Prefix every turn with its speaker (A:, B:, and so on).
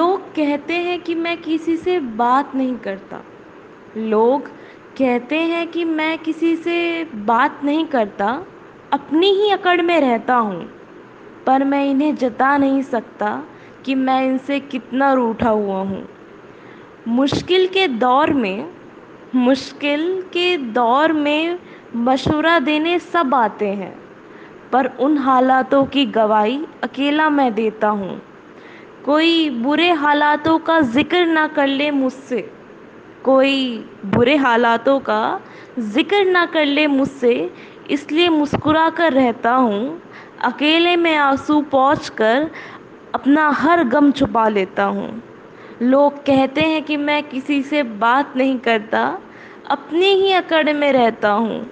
A: लोग कहते हैं कि मैं किसी से बात नहीं करता। लोग कहते हैं कि मैं किसी से बात नहीं करता, अपनी ही अकड़ में रहता हूँ, पर मैं इन्हें जता नहीं सकता कि मैं इनसे कितना रूठा हुआ हूँ। मुश्किल के दौर में, मुश्किल के दौर में मशवरा देने सब आते हैं, पर उन हालातों की गवाही अकेला मैं देता हूँ। कोई बुरे हालातों का ज़िक्र ना कर ले मुझसे। कोई बुरे हालातों का ज़िक्र ना कर ले मुझसे, इसलिए मुस्कुरा कर रहता हूँ। अकेले में आँसू पहुँच कर अपना हर गम छुपा लेता हूँ। लोग कहते हैं कि मैं किसी से बात नहीं करता, अपनी ही अकड़ में रहता हूँ।